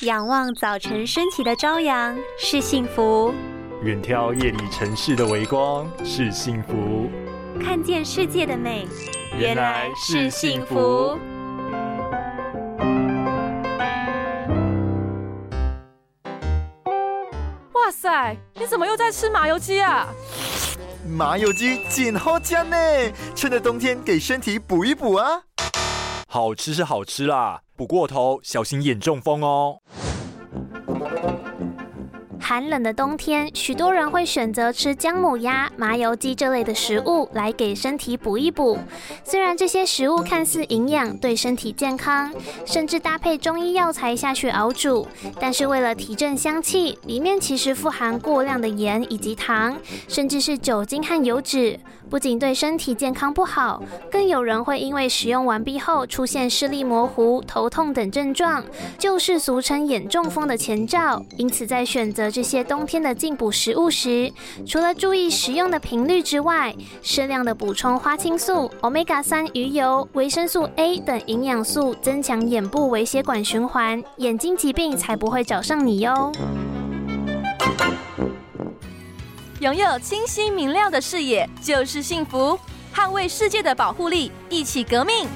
仰望早晨升起的朝阳是幸福，远眺夜里城市的微光是幸福，看见世界的美原来是幸福。哇塞，你怎么又在吃麻油鸡啊？麻油鸡紧好酱呢，趁着冬天给身体补一补啊！好吃是好吃啦。不过头，小心眼中风哦。寒冷的冬天，许多人会选择吃姜母鸭、麻油鸡这类的食物来给身体补一补。虽然这些食物看似营养，对身体健康，甚至搭配中医药材下去熬煮，但是为了提振香气，里面其实富含过量的盐以及糖，甚至是酒精和油脂，不仅对身体健康不好，更有人会因为食用完毕后出现视力模糊、头痛等症状，就是俗称眼中风的前兆。因此，在选择这些冬天的进补食物时，除了注意食用的频率之外，适量的补充花青素、Omega 三鱼油、维生素 A 等营养素，增强眼部微血管循环，眼睛疾病才不会找上你哟。拥有清晰明亮的视野就是幸福，捍卫世界的保护力，一起革命。